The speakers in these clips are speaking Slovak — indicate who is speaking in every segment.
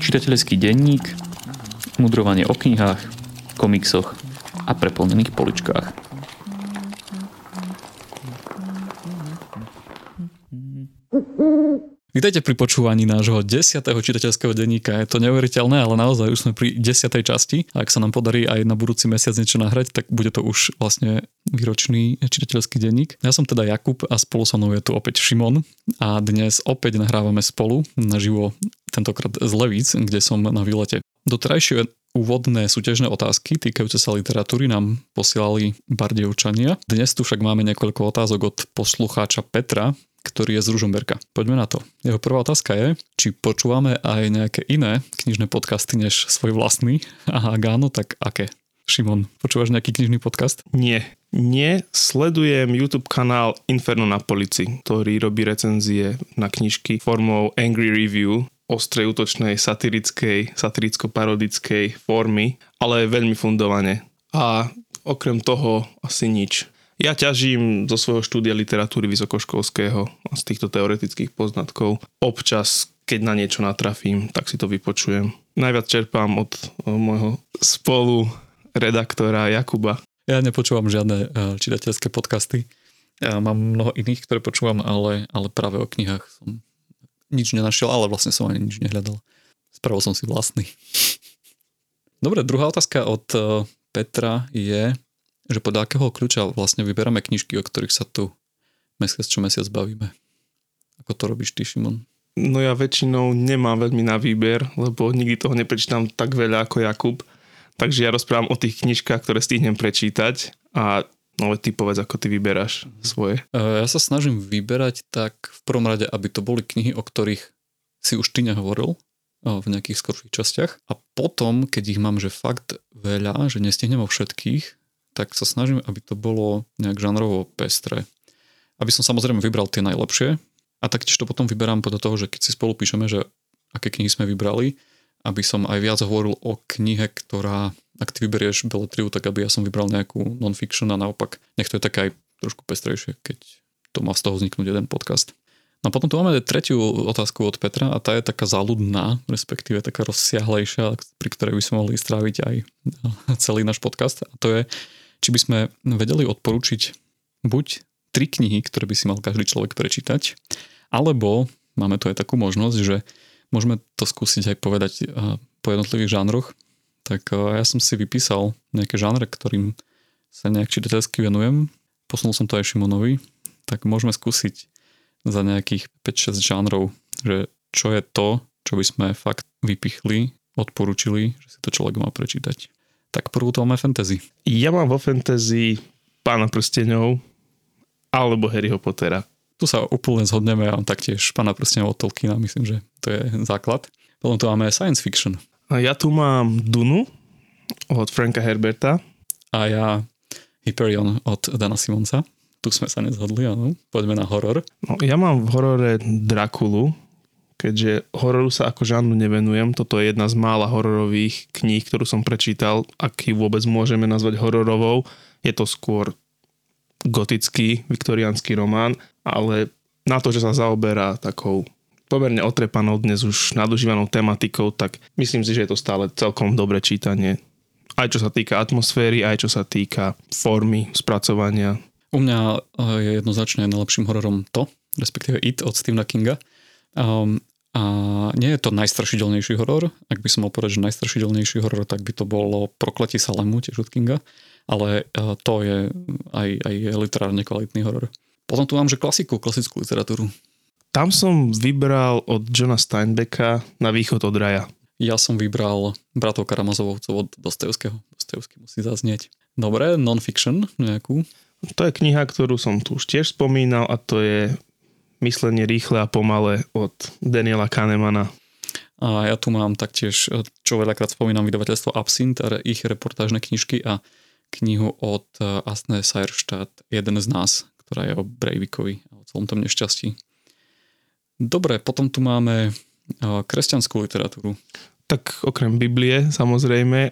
Speaker 1: Čitateľský denník, mudrovanie o knihách, komiksoch a preplnených poličkách. Vítajte pri počúvaní nášho 10. čitateľského denníka. Je to neuveriteľné, ale naozaj už sme pri 10. časti. A ak sa nám podarí aj na budúci mesiac niečo nahrať, tak bude to už vlastne výročný čitateľský denník. Ja som teda Jakub a spolu so mnou je tu opäť Šimon a dnes opäť nahrávame spolu naživo tentokrát z Levíc, kde som na výlete. Doterajšie úvodné súťažné otázky týkajúce sa literatúry nám posielali Bardejovčania. Dnes tu však máme niekoľko otázok od poslucháča Petra, ktorý je z Ružomberka. Poďme na to. Jeho prvá otázka je, či počúvame aj nejaké iné knižné podcasty než svoj vlastný. A ak áno, tak aké? Šimon, počúvaš nejaký knižný podcast?
Speaker 2: Nie. Nie, sledujem YouTube kanál Inferno na polici, ktorý robí recenzie na knižky formou Angry Review, ostrej, útočnej, satirickej, satiricko-parodickej formy, ale veľmi fundovane. A okrem toho asi nič. Ja ťažím zo svojho štúdia literatúry vysokoškolského a z týchto teoretických poznatkov. Občas, keď na niečo natrafím, tak si to vypočujem. Najviac čerpám od môjho spolu redaktora Jakuba.
Speaker 1: Ja nepočúvam žiadne e, čitateľské podcasty. Ja mám mnoho iných, ktoré počúvam, ale, ale práve o knihách som nič nenašiel, ale vlastne som ani nič nehľadal. Spravil som si vlastný. Dobre, druhá otázka od e, Petra je, že podľa akého kľúča vlastne vyberáme knižky, o ktorých sa tu mesiac čo mesiac bavíme. Ako to robíš ty, Šimon?
Speaker 2: No ja väčšinou nemám veľmi na výber, lebo nikdy toho neprečítam tak veľa ako Jakub. Takže ja rozprávam o tých knižkách, ktoré stihnem prečítať a No ale ty povedz, ako ty vyberáš svoje.
Speaker 1: E, ja sa snažím vyberať tak v prvom rade, aby to boli knihy, o ktorých si už ty nehovoril e, v nejakých skorších častiach. A potom, keď ich mám, že fakt veľa, že nestihnem o všetkých, tak sa snažím, aby to bolo nejak žánrovo pestré. Aby som samozrejme vybral tie najlepšie a taktiež to potom vyberám podľa toho, že keď si spolu píšeme, že aké knihy sme vybrali, aby som aj viac hovoril o knihe, ktorá, ak ty vyberieš beletriu, tak aby ja som vybral nejakú non-fiction a naopak nech to je také aj trošku pestrejšie, keď to má z toho vzniknúť jeden podcast. No a potom tu máme tretiu otázku od Petra a tá je taká záľudná, respektíve taká rozsiahlejšia, pri ktorej by sme mohli stráviť aj celý náš podcast. A to je, či by sme vedeli odporučiť buď tri knihy, ktoré by si mal každý človek prečítať, alebo máme tu aj takú možnosť, že môžeme to skúsiť aj povedať eh, po jednotlivých žánroch. Tak eh, ja som si vypísal nejaké žánre, ktorým sa nejak čitateľsky venujem. Posunul som to aj Šimonovi. Tak môžeme skúsiť za nejakých 5-6 žánrov, že čo je to, čo by sme fakt vypichli, odporúčili, že si to človek mal prečítať. Tak prvú to máme fantasy.
Speaker 2: Ja mám vo fantasy Pána prsteňov alebo Harryho Pottera.
Speaker 1: Tu sa úplne zhodneme a taktiež Pána prsteňov od Tolkiena, myslím, že to je základ. Potom tu máme science fiction.
Speaker 2: A ja tu mám Dunu od Franka Herberta.
Speaker 1: A ja Hyperion od Dana Simonsa. Tu sme sa nezhodli, áno. Poďme na horor.
Speaker 2: No, ja mám v horore Drakulu, keďže hororu sa ako žánru nevenujem. Toto je jedna z mála hororových kníh, ktorú som prečítal, aký vôbec môžeme nazvať hororovou. Je to skôr gotický, viktoriánsky román, ale na to, že sa zaoberá takou pomerne otrepanou dnes už nadužívanou tematikou, tak myslím si, že je to stále celkom dobré čítanie. Aj čo sa týka atmosféry, aj čo sa týka formy spracovania.
Speaker 1: U mňa eh, je jednoznačne najlepším hororom to, respektíve It od Stephena Kinga. Um, a nie je to najstrašidelnejší horor. Ak by som mal povedať, že najstrašidelnejší horor, tak by to bolo Prokletí Salemu, tiež od Kinga. Ale e, to je aj, aj literárne kvalitný horor. Potom tu mám, že klasiku, klasickú literatúru.
Speaker 2: Tam som vybral od Johna Steinbecka Na východ od raja.
Speaker 1: Ja som vybral Bratov Karamazovovcov od Dostojevského. Dostojevský musí zaznieť. Dobre, non-fiction nejakú.
Speaker 2: To je kniha, ktorú som tu už tiež spomínal a to je Myslenie rýchle a pomalé od Daniela Kahnemana.
Speaker 1: A ja tu mám taktiež, čo veľakrát spomínam, vydavateľstvo Absint, ich reportážne knižky a knihu od e, Asne Seierstadt, Jeden z nás, ktorá je o Breivikovi a o celom tom nešťastí. Dobre, potom tu máme e, kresťanskú literatúru.
Speaker 2: Tak okrem Biblie, samozrejme, e,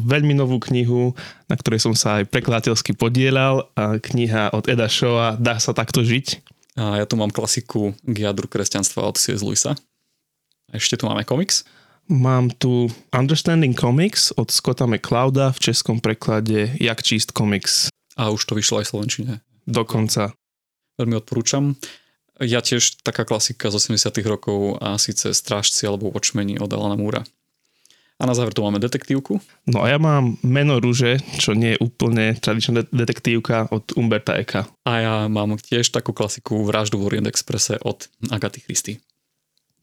Speaker 2: veľmi novú knihu, na ktorej som sa aj prekladateľsky podielal, kniha od Eda Shoa Dá sa takto žiť
Speaker 1: A ja tu mám klasiku k jadru kresťanstva od C.S. Lewisa. A ešte tu máme komiks.
Speaker 2: Mám tu Understanding Comics od Scotta McClouda v českom preklade Jak číst komiks.
Speaker 1: A už to vyšlo aj v Slovenčine.
Speaker 2: Dokonca.
Speaker 1: Veľmi odporúčam. Ja tiež taká klasika z 80 rokov a síce Strážci alebo Watchmeni od Alana Múra. A na záver tu máme detektívku.
Speaker 2: No a ja mám Meno rúže, čo nie je úplne tradičná de- detektívka od Umberta Eka.
Speaker 1: A ja mám tiež takú klasiku Vraždu v Orient Expresse od Agaty Christy.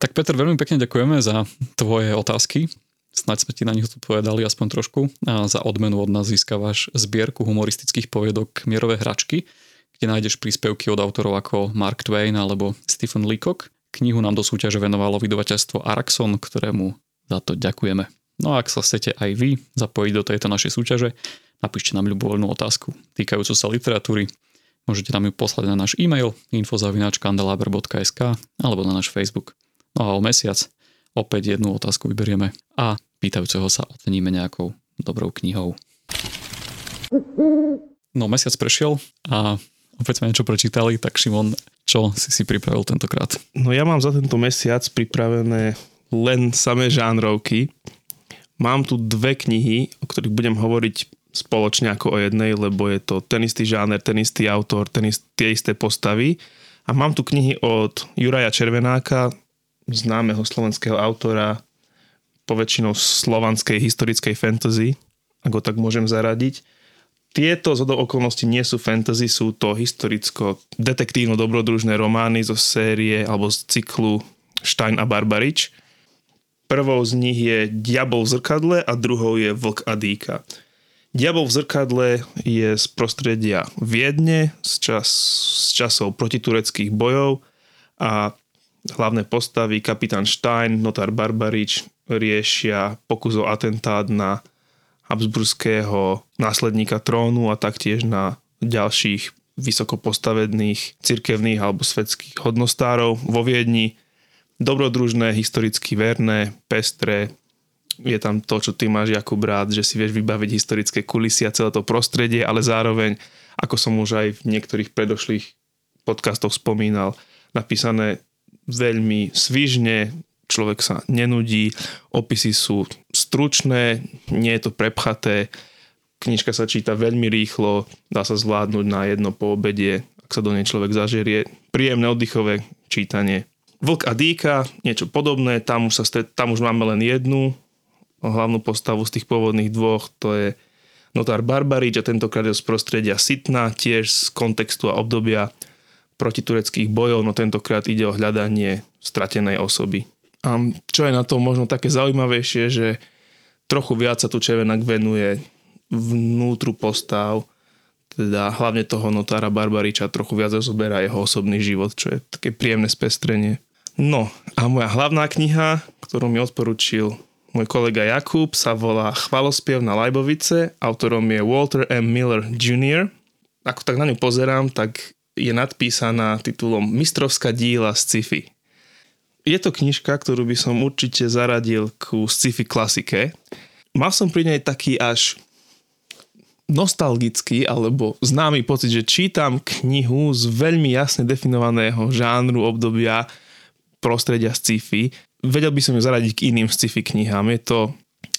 Speaker 1: Tak Peter, veľmi pekne ďakujeme za tvoje otázky. Snaď sme ti na nich odpovedali aspoň trošku. A za odmenu od nás získavaš zbierku humoristických poviedok Mierové hračky, kde nájdeš príspevky od autorov ako Mark Twain alebo Stephen Leacock. Knihu nám do súťaže venovalo vydavateľstvo Araxon, ktorému za to ďakujeme. No a ak sa chcete aj vy zapojiť do tejto našej súťaže, napíšte nám ľubovoľnú otázku týkajúcu sa literatúry. Môžete nám ju poslať na náš e-mail infozavinačkandelaber.sk alebo na náš Facebook. No a o mesiac opäť jednu otázku vyberieme a pýtajúceho sa oceníme nejakou dobrou knihou. No mesiac prešiel a opäť sme niečo prečítali, tak Šimon, čo si si pripravil tentokrát?
Speaker 2: No ja mám za tento mesiac pripravené len samé žánrovky. Mám tu dve knihy, o ktorých budem hovoriť spoločne ako o jednej, lebo je to ten istý žáner, ten istý autor, ten ist, tie isté postavy. A mám tu knihy od Juraja Červenáka, známeho slovenského autora, poväčšinou slovanskej historickej fantasy, ako tak môžem zaradiť. Tieto z okolností nie sú fantasy, sú to historicko-detektívno-dobrodružné romány zo série alebo z cyklu Stein a Barbarič. Prvou z nich je Diabol v zrkadle a druhou je Vlk a dýka. Diabol v zrkadle je z prostredia Viedne, z, čas, z časov protitureckých bojov a hlavné postavy kapitán Stein, notár Barbarič riešia pokus o atentát na habsburského následníka trónu a taktiež na ďalších vysoko postavených cirkevných alebo svetských hodnostárov vo Viedni dobrodružné, historicky verné, pestré. Je tam to, čo ty máš, Jakub, rád, že si vieš vybaviť historické kulisy a celé to prostredie, ale zároveň, ako som už aj v niektorých predošlých podcastoch spomínal, napísané veľmi svižne, človek sa nenudí, opisy sú stručné, nie je to prepchaté, knižka sa číta veľmi rýchlo, dá sa zvládnuť na jedno po obede, ak sa do nej človek zažerie. Príjemné oddychové čítanie. Vlk a Dýka, niečo podobné, tam už, sa stret, tam už máme len jednu hlavnú postavu z tých pôvodných dvoch, to je notár Barbarič a tentokrát je z prostredia Sitna, tiež z kontextu a obdobia protitureckých bojov, no tentokrát ide o hľadanie stratenej osoby. A čo je na to možno také zaujímavejšie, že trochu viac sa tu Čevenak venuje vnútru postav, teda hlavne toho notára Barbariča trochu viac rozoberá jeho osobný život, čo je také príjemné spestrenie. No a moja hlavná kniha, ktorú mi odporučil môj kolega Jakub, sa volá Chvalospiev na Lajbovice. Autorom je Walter M. Miller Jr. Ako tak na ňu pozerám, tak je nadpísaná titulom Mistrovská díla z sci-fi. Je to knižka, ktorú by som určite zaradil ku sci-fi klasike. Mal som pri nej taký až nostalgický alebo známy pocit, že čítam knihu z veľmi jasne definovaného žánru obdobia prostredia sci-fi. Vedel by som ju zaradiť k iným sci-fi knihám. Je to,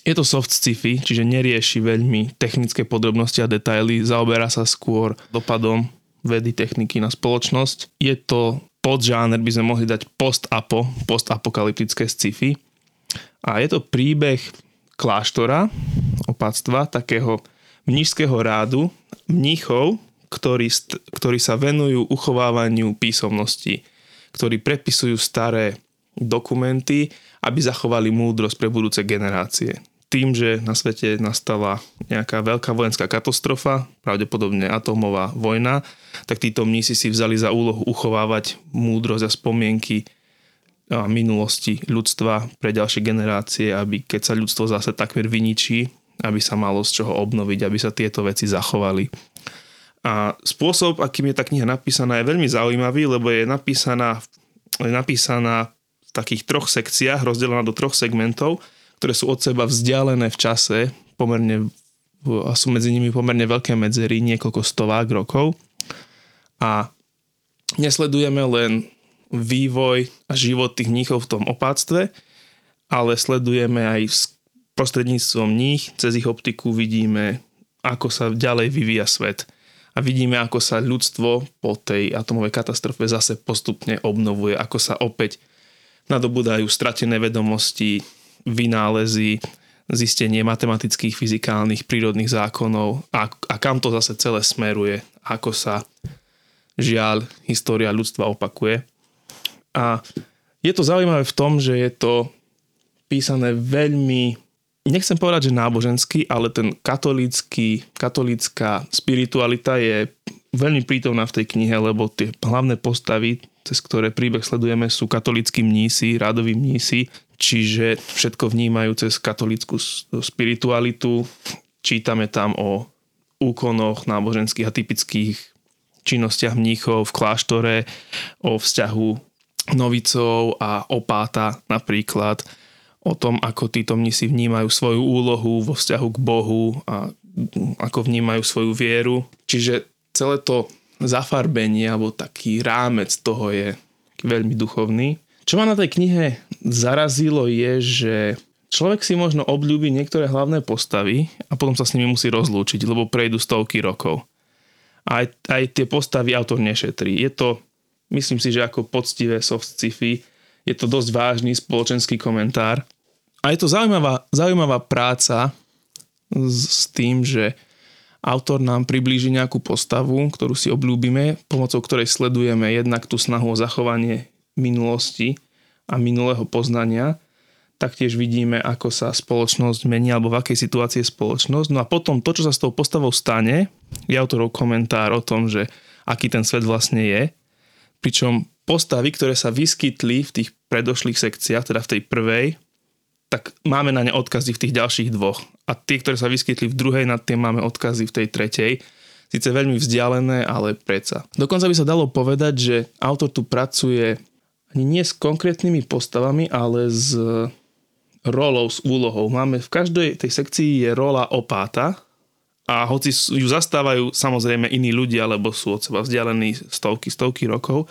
Speaker 2: je to soft sci-fi, čiže nerieši veľmi technické podrobnosti a detaily, zaoberá sa skôr dopadom vedy, techniky na spoločnosť. Je to podžáner, by sme mohli dať post-apo, post-apokalyptické sci-fi. A je to príbeh kláštora, opatstva, takého mnížského rádu, mníchov, ktorí, ktorí sa venujú uchovávaniu písomnosti ktorí prepisujú staré dokumenty, aby zachovali múdrosť pre budúce generácie. Tým, že na svete nastala nejaká veľká vojenská katastrofa, pravdepodobne atómová vojna, tak títo mnísi si vzali za úlohu uchovávať múdrosť a spomienky a minulosti ľudstva pre ďalšie generácie, aby keď sa ľudstvo zase takmer vyničí, aby sa malo z čoho obnoviť, aby sa tieto veci zachovali. A spôsob, akým je tá kniha napísaná, je veľmi zaujímavý, lebo je napísaná, je napísaná v takých troch sekciách, rozdelená do troch segmentov, ktoré sú od seba vzdialené v čase, pomerne, a sú medzi nimi pomerne veľké medzery, niekoľko stovák rokov. A nesledujeme len vývoj a život tých mníchov v tom opáctve, ale sledujeme aj prostredníctvom nich, cez ich optiku vidíme, ako sa ďalej vyvíja svet. A vidíme, ako sa ľudstvo po tej atomovej katastrofe zase postupne obnovuje, ako sa opäť nadobudajú stratené vedomosti, vynálezy, zistenie matematických, fyzikálnych, prírodných zákonov a, a kam to zase celé smeruje, ako sa žiaľ história ľudstva opakuje. A je to zaujímavé v tom, že je to písané veľmi nechcem povedať, že náboženský, ale ten katolícky, katolícka spiritualita je veľmi prítomná v tej knihe, lebo tie hlavné postavy, cez ktoré príbeh sledujeme, sú katolíckí mnísi, rádoví mnísi, čiže všetko vnímajú cez katolícku spiritualitu. Čítame tam o úkonoch náboženských a typických činnostiach mníchov v kláštore, o vzťahu novicov a opáta napríklad o tom, ako títo mnisi vnímajú svoju úlohu vo vzťahu k Bohu a ako vnímajú svoju vieru. Čiže celé to zafarbenie alebo taký rámec toho je veľmi duchovný. Čo ma na tej knihe zarazilo je, že človek si možno obľúbi niektoré hlavné postavy a potom sa s nimi musí rozlúčiť, lebo prejdú stovky rokov. Aj, aj tie postavy autor nešetrí. Je to, myslím si, že ako poctivé soft sci-fi, je to dosť vážny spoločenský komentár a je to zaujímavá, zaujímavá práca s, s tým, že autor nám priblíži nejakú postavu, ktorú si obľúbime, pomocou ktorej sledujeme jednak tú snahu o zachovanie minulosti a minulého poznania, taktiež vidíme, ako sa spoločnosť mení alebo v akej situácii je spoločnosť. No a potom to, čo sa s tou postavou stane, je autorov komentár o tom, že aký ten svet vlastne je. Pričom postavy, ktoré sa vyskytli v tých predošlých sekciách, teda v tej prvej, tak máme na ne odkazy v tých ďalších dvoch. A tie, ktoré sa vyskytli v druhej, na tie máme odkazy v tej tretej. Sice veľmi vzdialené, ale predsa. Dokonca by sa dalo povedať, že autor tu pracuje ani nie s konkrétnymi postavami, ale s rolou, s úlohou. Máme v každej tej sekcii je rola opáta a hoci ju zastávajú samozrejme iní ľudia, lebo sú od seba vzdialení stovky, stovky rokov,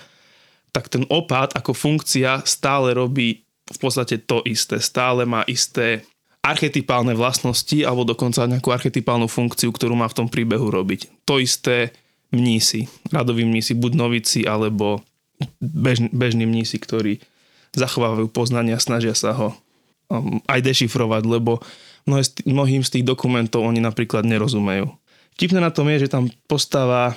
Speaker 2: tak ten opát ako funkcia stále robí v podstate to isté. Stále má isté archetypálne vlastnosti alebo dokonca nejakú archetypálnu funkciu, ktorú má v tom príbehu robiť. To isté mnísi, radoví mnísi, buď novici alebo bež, bežní mnísi, ktorí zachovávajú poznania snažia sa ho um, aj dešifrovať, lebo mnohým z tých dokumentov oni napríklad nerozumejú. Vtipné na tom je, že tam postava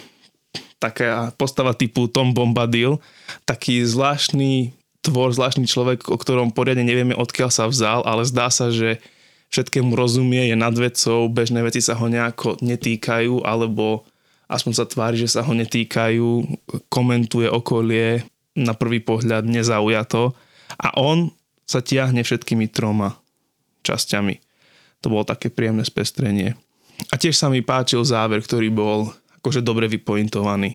Speaker 2: taká postava typu Tom Bombadil, taký zvláštny tvor, zvláštny človek, o ktorom poriadne nevieme, odkiaľ sa vzal, ale zdá sa, že všetkému rozumie, je nad vecou, bežné veci sa ho nejako netýkajú, alebo aspoň sa tvári, že sa ho netýkajú, komentuje okolie, na prvý pohľad nezaujato a on sa tiahne všetkými troma časťami. To bolo také príjemné spestrenie. A tiež sa mi páčil záver, ktorý bol akože dobre vypointovaný.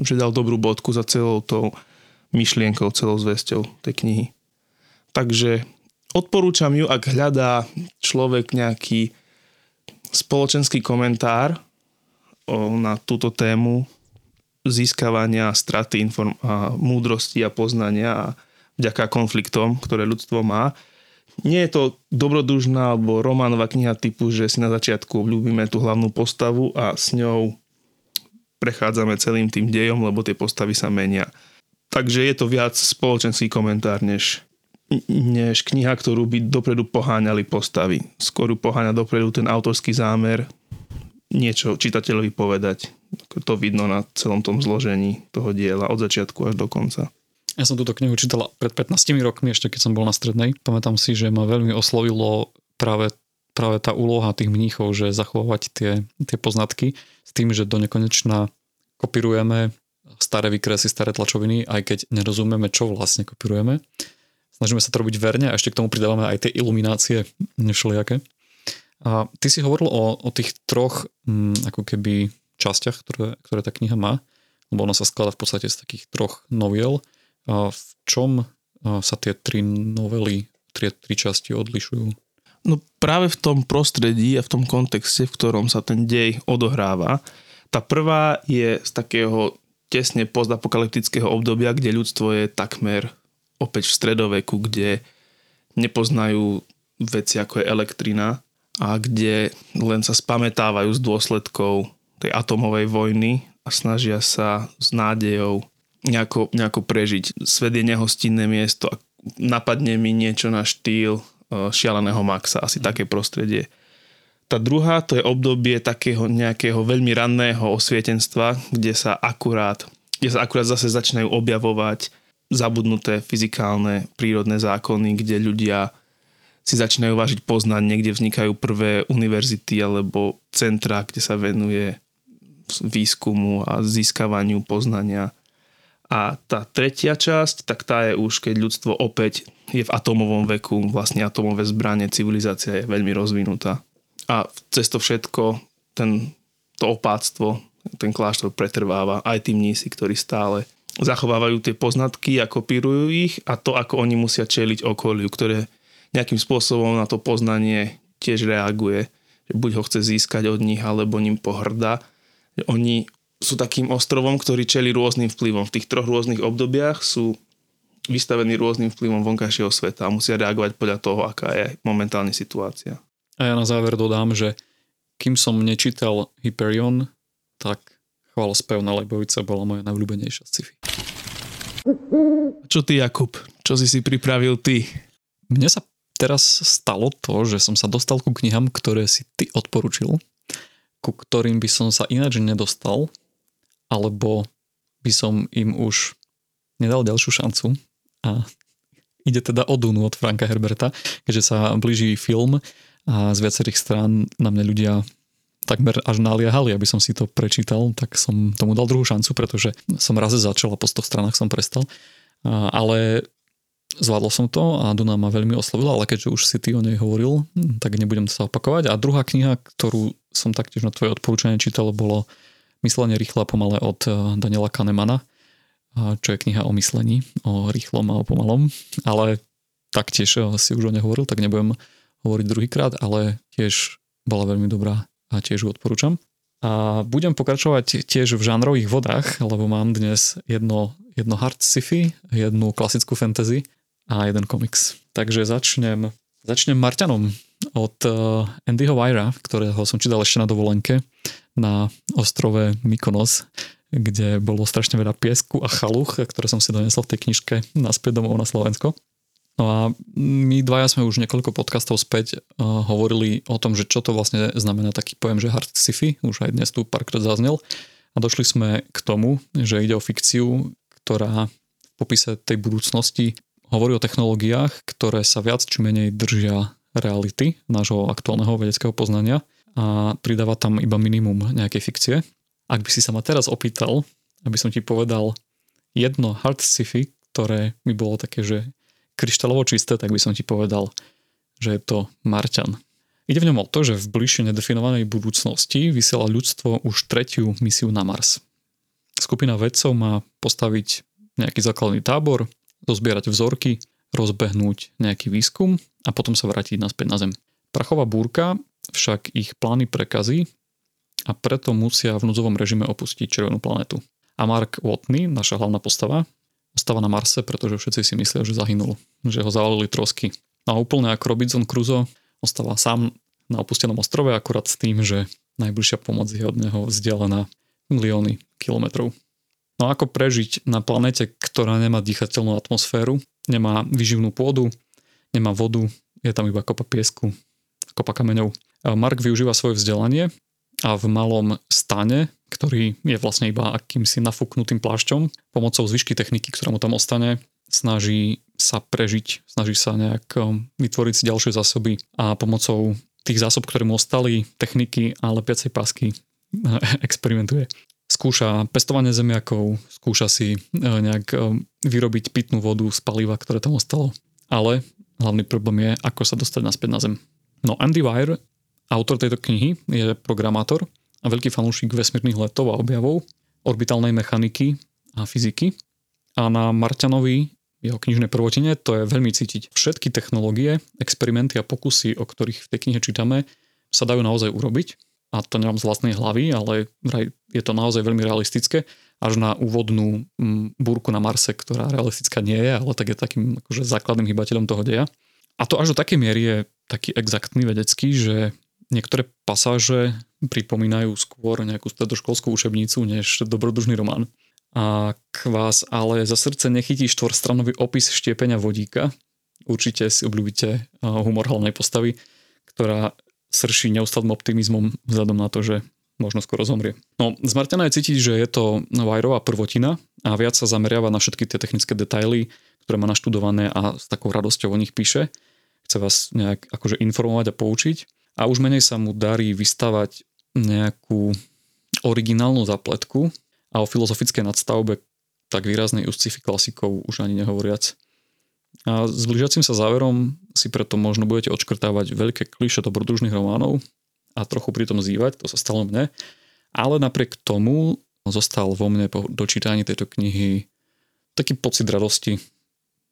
Speaker 2: Že dal dobrú bodku za celou tou myšlienkou, celou zväzťou tej knihy. Takže odporúčam ju, ak hľadá človek nejaký spoločenský komentár na túto tému získavania straty inform- a múdrosti a poznania a vďaka konfliktom, ktoré ľudstvo má. Nie je to dobrodružná alebo románová kniha typu, že si na začiatku obľúbime tú hlavnú postavu a s ňou prechádzame celým tým dejom, lebo tie postavy sa menia. Takže je to viac spoločenský komentár, než, než kniha, ktorú by dopredu poháňali postavy. Skôr poháňa dopredu ten autorský zámer niečo čitateľovi povedať. To vidno na celom tom zložení toho diela od začiatku až do konca.
Speaker 1: Ja som túto knihu čítala pred 15 rokmi, ešte keď som bol na strednej. Pamätám si, že ma veľmi oslovilo práve, práve tá úloha tých mníchov, že zachovávať tie, tie poznatky s tým, že do nekonečna kopírujeme staré výkresy, staré tlačoviny, aj keď nerozumieme, čo vlastne kopírujeme. Snažíme sa to robiť verne a ešte k tomu pridávame aj tie iluminácie všelijaké. A ty si hovoril o, o tých troch m, mm, ako keby častiach, ktoré, ktoré tá kniha má, lebo ona sa skladá v podstate z takých troch noviel. A v čom sa tie tri novely, tri, tri časti odlišujú?
Speaker 2: No práve v tom prostredí a v tom kontexte, v ktorom sa ten dej odohráva. Tá prvá je z takého tesne postapokalyptického obdobia, kde ľudstvo je takmer opäť v stredoveku, kde nepoznajú veci ako je elektrina a kde len sa spametávajú z dôsledkov tej atomovej vojny a snažia sa s nádejou nejako, nejako prežiť. Svet je nehostinné miesto a napadne mi niečo na štýl uh, šialeného Maxa, asi mm. také prostredie. Tá druhá, to je obdobie takého nejakého veľmi ranného osvietenstva, kde sa akurát, kde sa akurát zase začínajú objavovať zabudnuté fyzikálne prírodné zákony, kde ľudia si začínajú vážiť poznanie, kde vznikajú prvé univerzity alebo centra, kde sa venuje výskumu a získavaniu poznania. A tá tretia časť, tak tá je už, keď ľudstvo opäť je v atomovom veku, vlastne atomové zbranie, civilizácia je veľmi rozvinutá. A cez to všetko ten, to opáctvo, ten kláštor pretrváva aj tí mnísi, ktorí stále zachovávajú tie poznatky a kopírujú ich a to, ako oni musia čeliť okoliu, ktoré nejakým spôsobom na to poznanie tiež reaguje. Že buď ho chce získať od nich, alebo ním pohrdá. Oni sú takým ostrovom, ktorý čeli rôznym vplyvom. V tých troch rôznych obdobiach sú vystavení rôznym vplyvom vonkajšieho sveta a musia reagovať podľa toho, aká je momentálne situácia.
Speaker 1: A ja na záver dodám, že kým som nečítal Hyperion, tak chvála spev na Lejbovice bola moja najobľúbenejšia sci-fi.
Speaker 2: Čo ty, Jakub? Čo si si pripravil ty?
Speaker 1: Mne sa teraz stalo to, že som sa dostal ku knihám, ktoré si ty odporučil, ku ktorým by som sa ináč nedostal, alebo by som im už nedal ďalšiu šancu. A ide teda o Dunu od Franka Herberta, keďže sa blíži film a z viacerých strán na mňa ľudia takmer až naliehali, aby som si to prečítal, tak som tomu dal druhú šancu, pretože som raz začal a po 100 stranách som prestal. Ale zvládol som to a Duna ma veľmi oslovila, ale keďže už si ty o nej hovoril, tak nebudem sa opakovať. A druhá kniha, ktorú som taktiež na tvoje odporúčanie čítal, bolo Myslenie rýchle a pomalé od eh, Daniela Kahnemana, čo je kniha o myslení, o rýchlom a o pomalom, ale taktiež eh, si už o nej hovoril, tak nebudem hovoriť druhýkrát, ale tiež bola veľmi dobrá a tiež ju odporúčam. A budem pokračovať tiež v žánrových vodách, lebo mám dnes jedno, jedno hard sci-fi, jednu klasickú fantasy a jeden komiks. Takže začnem, začnem Marťanom od uh, Andyho Wyra, ktorého som čítal ešte na dovolenke na ostrove Mykonos, kde bolo strašne veľa piesku a chaluch, ktoré som si donesol v tej knižke naspäť domov na Slovensko. No a my dvaja sme už niekoľko podcastov späť uh, hovorili o tom, že čo to vlastne znamená taký pojem, že hard sci-fi, už aj dnes tu párkrát zaznel. A došli sme k tomu, že ide o fikciu, ktorá v popise tej budúcnosti hovorí o technológiách, ktoré sa viac či menej držia reality nášho aktuálneho vedeckého poznania a pridáva tam iba minimum nejakej fikcie. Ak by si sa ma teraz opýtal, aby som ti povedal jedno hard sci-fi, ktoré mi bolo také, že kryštálovo čisté, tak by som ti povedal, že je to Marťan. Ide v ňom o to, že v bližšie nedefinovanej budúcnosti vysiela ľudstvo už tretiu misiu na Mars. Skupina vedcov má postaviť nejaký základný tábor, dozbierať vzorky, rozbehnúť nejaký výskum a potom sa vrátiť naspäť na Zem. Prachová búrka však ich plány prekazí a preto musia v núdzovom režime opustiť červenú planetu. A Mark Watney, naša hlavná postava, ostáva na Marse, pretože všetci si myslia, že zahynul, že ho zavalili trosky. A úplne ako Robinson Crusoe ostáva sám na opustenom ostrove, akurát s tým, že najbližšia pomoc je od neho vzdialená milióny kilometrov. No ako prežiť na planete, ktorá nemá dýchateľnú atmosféru, nemá vyživnú pôdu, nemá vodu, je tam iba kopa piesku, kopa kameňov. Mark využíva svoje vzdelanie a v malom stane, ktorý je vlastne iba akýmsi nafúknutým plášťom, pomocou zvyšky techniky, ktorá mu tam ostane, snaží sa prežiť, snaží sa nejak um, vytvoriť si ďalšie zásoby a pomocou tých zásob, ktoré mu ostali, techniky a lepiacej pásky experimentuje skúša pestovanie zemiakov, skúša si e, nejak e, vyrobiť pitnú vodu z paliva, ktoré tam ostalo. Ale hlavný problém je, ako sa dostať naspäť na Zem. No Andy Weir, autor tejto knihy, je programátor a veľký fanúšik vesmírnych letov a objavov, orbitálnej mechaniky a fyziky. A na Marťanovi, jeho knižnej prvotine, to je veľmi cítiť. Všetky technológie, experimenty a pokusy, o ktorých v tej knihe čítame, sa dajú naozaj urobiť a to nemám z vlastnej hlavy, ale je to naozaj veľmi realistické až na úvodnú mm, búrku na Marse, ktorá realistická nie je, ale tak je takým akože základným hybateľom toho deja. A to až do takej miery je taký exaktný vedecký, že niektoré pasáže pripomínajú skôr nejakú stredoškolskú učebnicu než dobrodružný román. Ak vás ale za srdce nechytí štvorstranový opis štiepenia vodíka, určite si obľúbite humor hlavnej postavy, ktorá srší neustálým optimizmom vzhľadom na to, že možno skoro zomrie. No, z Martina je cítiť, že je to Vajrová prvotina a viac sa zameriava na všetky tie technické detaily, ktoré má naštudované a s takou radosťou o nich píše. Chce vás nejak akože informovať a poučiť a už menej sa mu darí vystavať nejakú originálnu zapletku a o filozofickej nadstavbe tak výraznej sci-fi klasikov už ani nehovoriac. A s blížiacim sa záverom si preto možno budete odškrtávať veľké kliše dobrodružných románov, a trochu pritom zývať, to sa stalo mne. Ale napriek tomu zostal vo mne po dočítaní tejto knihy taký pocit radosti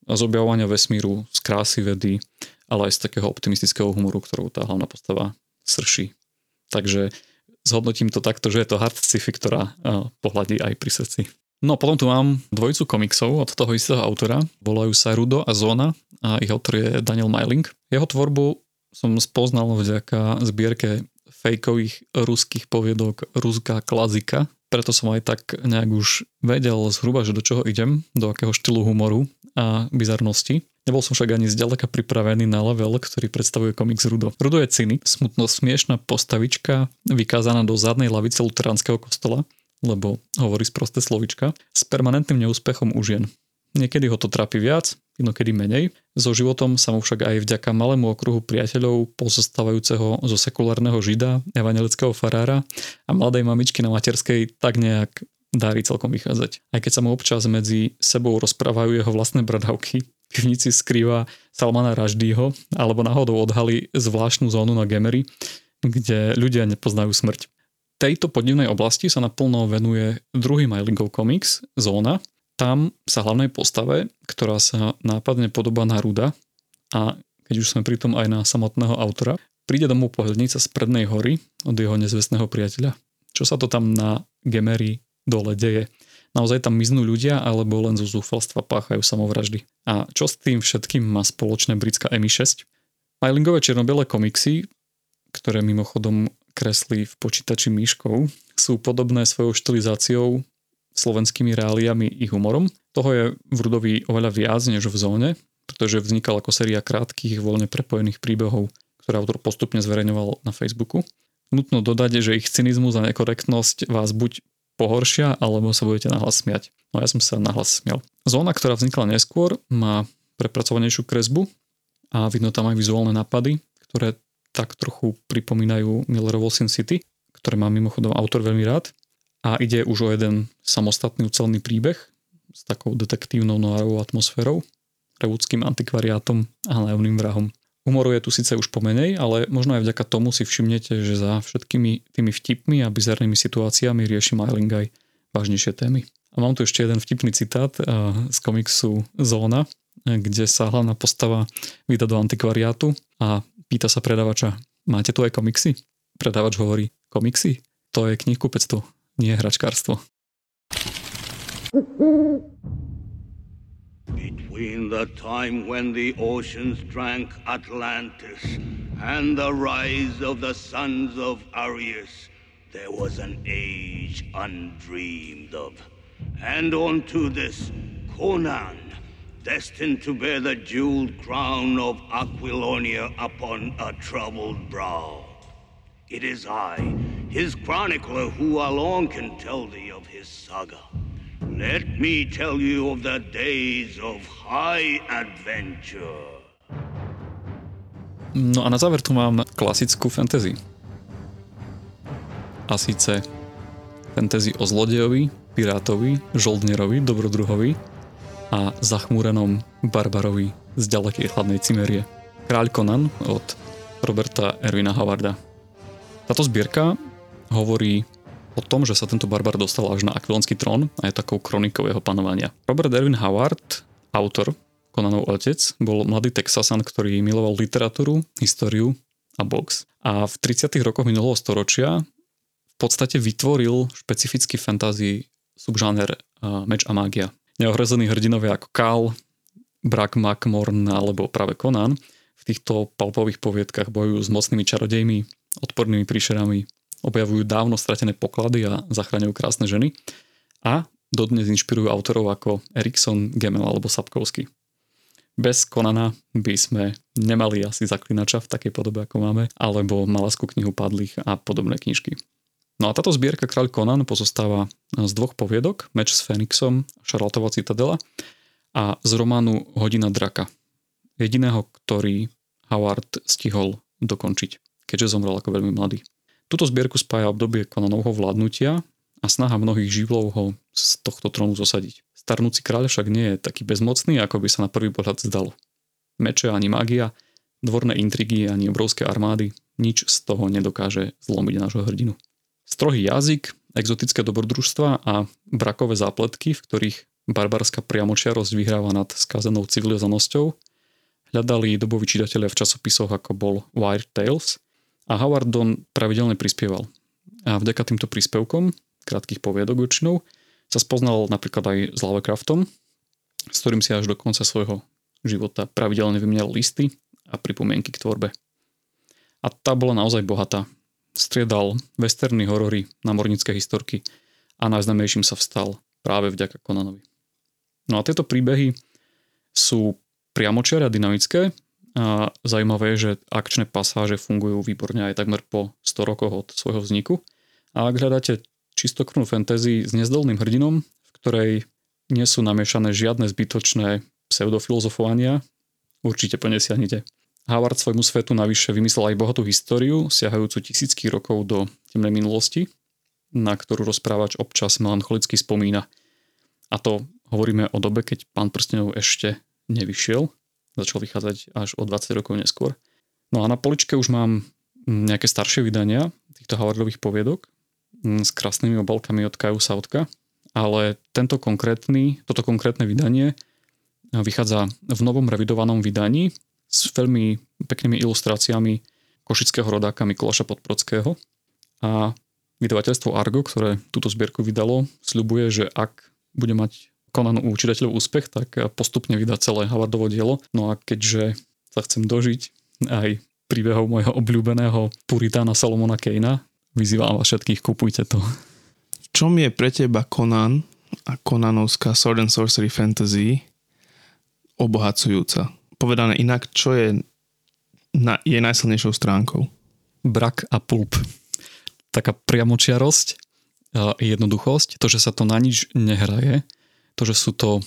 Speaker 1: z objavovania vesmíru, z krásy vedy, ale aj z takého optimistického humoru, ktorou tá hlavná postava srší. Takže zhodnotím to takto, že je to hard sci-fi, ktorá pohľadí aj pri srdci. No potom tu mám dvojicu komiksov od toho istého autora. Volajú sa Rudo a Zóna a ich autor je Daniel Meiling. Jeho tvorbu som spoznal vďaka zbierke fejkových ruských poviedok Ruská klazika. Preto som aj tak nejak už vedel zhruba, že do čoho idem, do akého štýlu humoru a bizarnosti. Nebol som však ani zďaleka pripravený na level, ktorý predstavuje komiks Rudo. Rudo je cynik, smutno smiešná postavička, vykázaná do zadnej lavice luteránskeho kostola, lebo hovorí sprosté slovička, s permanentným neúspechom u žien. Niekedy ho to trápi viac, inokedy menej. So životom sa mu však aj vďaka malému okruhu priateľov pozostávajúceho zo sekulárneho žida, evangelického farára a mladej mamičky na materskej tak nejak darí celkom vychádzať. Aj keď sa mu občas medzi sebou rozprávajú jeho vlastné bradavky, pivnici skrýva Salmana Raždýho alebo náhodou odhalí zvláštnu zónu na Gemery, kde ľudia nepoznajú smrť. Tejto podivnej oblasti sa naplno venuje druhý Mylingov komiks, Zóna, tam sa hlavnej postave, ktorá sa nápadne podobá na Ruda a keď už sme pritom aj na samotného autora, príde domov pohľadnica z prednej hory od jeho nezvestného priateľa. Čo sa to tam na Gemery dole deje? Naozaj tam miznú ľudia alebo len zo zúfalstva páchajú samovraždy? A čo s tým všetkým má spoločné britská MI6? Mylingové černobele komiksy, ktoré mimochodom kreslí v počítači myškou, sú podobné svojou štilizáciou slovenskými reáliami i humorom. Toho je v Rudovi oveľa viac než v zóne, pretože vznikal ako séria krátkých, voľne prepojených príbehov, ktoré autor postupne zverejňoval na Facebooku. Nutno dodať, že ich cynizmus a nekorektnosť vás buď pohoršia, alebo sa budete nahlas smiať. No ja som sa nahlas smial. Zóna, ktorá vznikla neskôr, má prepracovanejšiu kresbu a vidno tam aj vizuálne nápady, ktoré tak trochu pripomínajú Millerovo Sin City, ktoré má mimochodom autor veľmi rád a ide už o jeden samostatný ucelný príbeh s takou detektívnou noárovou atmosférou, revúdským antikvariátom a hlavným vrahom. Humoru je tu síce už pomenej, ale možno aj vďaka tomu si všimnete, že za všetkými tými vtipmi a bizarnými situáciami rieši Myling aj vážnejšie témy. A mám tu ešte jeden vtipný citát z komiksu Zóna, kde sa hlavná postava vydá do antikvariátu a pýta sa predávača, máte tu aj komiksy? Predávač hovorí, komiksy? To je knihkupectvo nie hračkárstvo. Between the time when the oceans drank Atlantis and the rise of the sons of Arius, there was an age undreamed of. And unto this, Conan, destined to bear the jeweled crown of Aquilonia upon a troubled brow. It is I, his chronicler, who alone can tell thee of his saga. Let me tell you of the days of high adventure. No a na záver tu mám klasickú fantasy. A síce fantasy o zlodejovi, pirátovi, žoldnerovi, dobrodruhovi a zachmúrenom barbarovi z ďalekej chladnej cimerie. Kráľ Conan od Roberta Erwina Howarda. Táto zbierka hovorí o tom, že sa tento barbar dostal až na akvilonský trón a je takou kronikou jeho panovania. Robert Erwin Howard, autor Konanov otec, bol mladý Texasan, ktorý miloval literatúru, históriu a box. A v 30. rokoch minulého storočia v podstate vytvoril špecifický fantasy subžáner meč a mágia. Neohrození hrdinovia ako Kál, Brak Macmorn alebo práve Conan v týchto palpových poviedkach bojujú s mocnými čarodejmi, odpornými príšerami, objavujú dávno stratené poklady a zachraňujú krásne ženy a dodnes inšpirujú autorov ako Erikson, Gemel alebo Sapkovsky. Bez Konana by sme nemali asi zaklinača v takej podobe, ako máme, alebo Malasku knihu padlých a podobné knižky. No a táto zbierka Kráľ Conan pozostáva z dvoch poviedok, Meč s Fénixom, Šarlatova citadela a z románu Hodina draka. Jediného, ktorý Howard stihol dokončiť, keďže zomrel ako veľmi mladý. Tuto zbierku spája obdobie Conanovho vládnutia a snaha mnohých živlov ho z tohto trónu zosadiť. Starnúci kráľ však nie je taký bezmocný, ako by sa na prvý pohľad zdalo. Meče ani magia, dvorné intrigy ani obrovské armády, nič z toho nedokáže zlomiť nášho hrdinu. Strohý jazyk, exotické dobrodružstva a brakové zápletky, v ktorých barbarská priamočiarosť vyhráva nad skazenou civilizovanosťou, hľadali doboví čitatelia v časopisoch ako bol Wired Tales a Howard Don pravidelne prispieval. A vďaka týmto príspevkom krátkých poviedok väčšinou, sa spoznal napríklad aj s Lovecraftom, s ktorým si až do konca svojho života pravidelne vymenal listy a pripomienky k tvorbe. A tá bola naozaj bohatá. Striedal westerny horory, námornické historky a najznamejším sa vstal práve vďaka Conanovi. No a tieto príbehy sú priamočiare a dynamické a zaujímavé je, že akčné pasáže fungujú výborne aj takmer po 100 rokoch od svojho vzniku. A ak hľadáte čistokrvnú fantasy s nezdolným hrdinom, v ktorej nie sú namiešané žiadne zbytočné pseudofilozofovania, určite ponesiahnite. Howard svojmu svetu navyše vymyslel aj bohatú históriu, siahajúcu tisícky rokov do temnej minulosti, na ktorú rozprávač občas melancholicky spomína. A to hovoríme o dobe, keď pán prstenov ešte nevyšiel, začal vychádzať až o 20 rokov neskôr. No a na poličke už mám nejaké staršie vydania týchto Howardových poviedok, Mm, s krásnymi obalkami od Kaju Sautka, ale tento konkrétny, toto konkrétne vydanie vychádza v novom revidovanom vydaní s veľmi peknými ilustráciami košického rodáka Mikuláša Podprodského a vydavateľstvo Argo, ktoré túto zbierku vydalo, sľubuje, že ak bude mať Conan u čitateľov úspech, tak postupne vydá celé Havardovo dielo. No a keďže sa chcem dožiť aj príbehov môjho obľúbeného puritána Salomona Kejna, Vyzývam vás všetkých, kupujte to.
Speaker 2: V čom je pre teba Conan a Conanovská Sword and Sorcery Fantasy obohacujúca? Povedané inak, čo je na, je najsilnejšou stránkou?
Speaker 1: Brak a pulp. Taká priamočiarosť, jednoduchosť, to, že sa to na nič nehraje, to, že sú to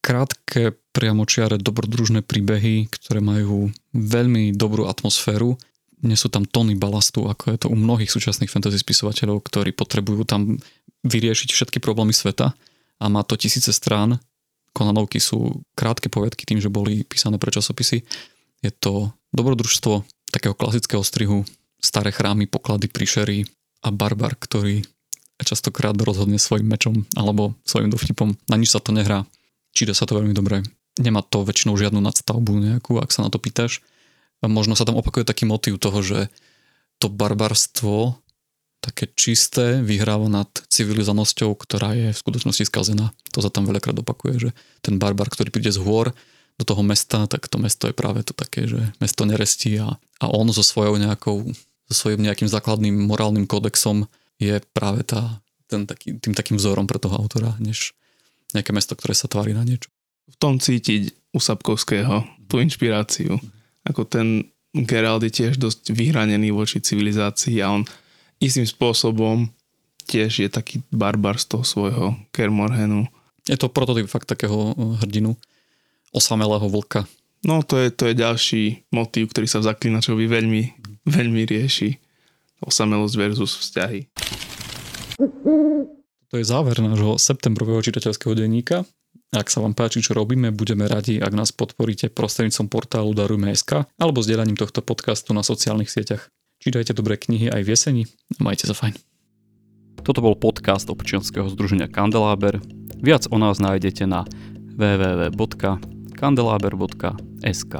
Speaker 1: krátke, priamočiare, dobrodružné príbehy, ktoré majú veľmi dobrú atmosféru nie sú tam tony balastu, ako je to u mnohých súčasných fantasy spisovateľov, ktorí potrebujú tam vyriešiť všetky problémy sveta a má to tisíce strán. Konanovky sú krátke povedky tým, že boli písané pre časopisy. Je to dobrodružstvo takého klasického strihu, staré chrámy, poklady, príšery a barbar, ktorý častokrát rozhodne svojim mečom alebo svojim dovtipom. Na nič sa to nehrá. Číta sa to veľmi dobre. Nemá to väčšinou žiadnu nadstavbu nejakú, ak sa na to pýtaš možno sa tam opakuje taký motív toho, že to barbarstvo také čisté vyhráva nad civilizovanosťou, ktorá je v skutočnosti skazená. To sa tam veľakrát opakuje, že ten barbar, ktorý príde z hôr do toho mesta, tak to mesto je práve to také, že mesto nerestí a, a on so svojou nejakou, so svojím nejakým základným morálnym kódexom je práve tá, ten taký, tým takým vzorom pre toho autora, než nejaké mesto, ktoré sa tvári na niečo.
Speaker 2: V tom cítiť u Sapkovského tú inšpiráciu ako ten Geralt je tiež dosť vyhranený voči civilizácii a on istým spôsobom tiež je taký barbar z toho svojho Kermorhenu.
Speaker 1: Je to prototyp fakt takého eh, hrdinu, osamelého vlka.
Speaker 2: No to je, to je ďalší motív, ktorý sa v Zaklinačovi veľmi, veľmi rieši. Osamelosť versus vzťahy.
Speaker 1: To je záver nášho septembrového čitateľského denníka. Ak sa vám páči, čo robíme, budeme radi, ak nás podporíte prostredníctvom portálu Darujme.sk alebo zdieľaním tohto podcastu na sociálnych sieťach. Čítajte dobré knihy aj v jeseni a majte sa fajn. Toto bol podcast občianského združenia Kandeláber. Viac o nás nájdete na www.kandelaber.sk.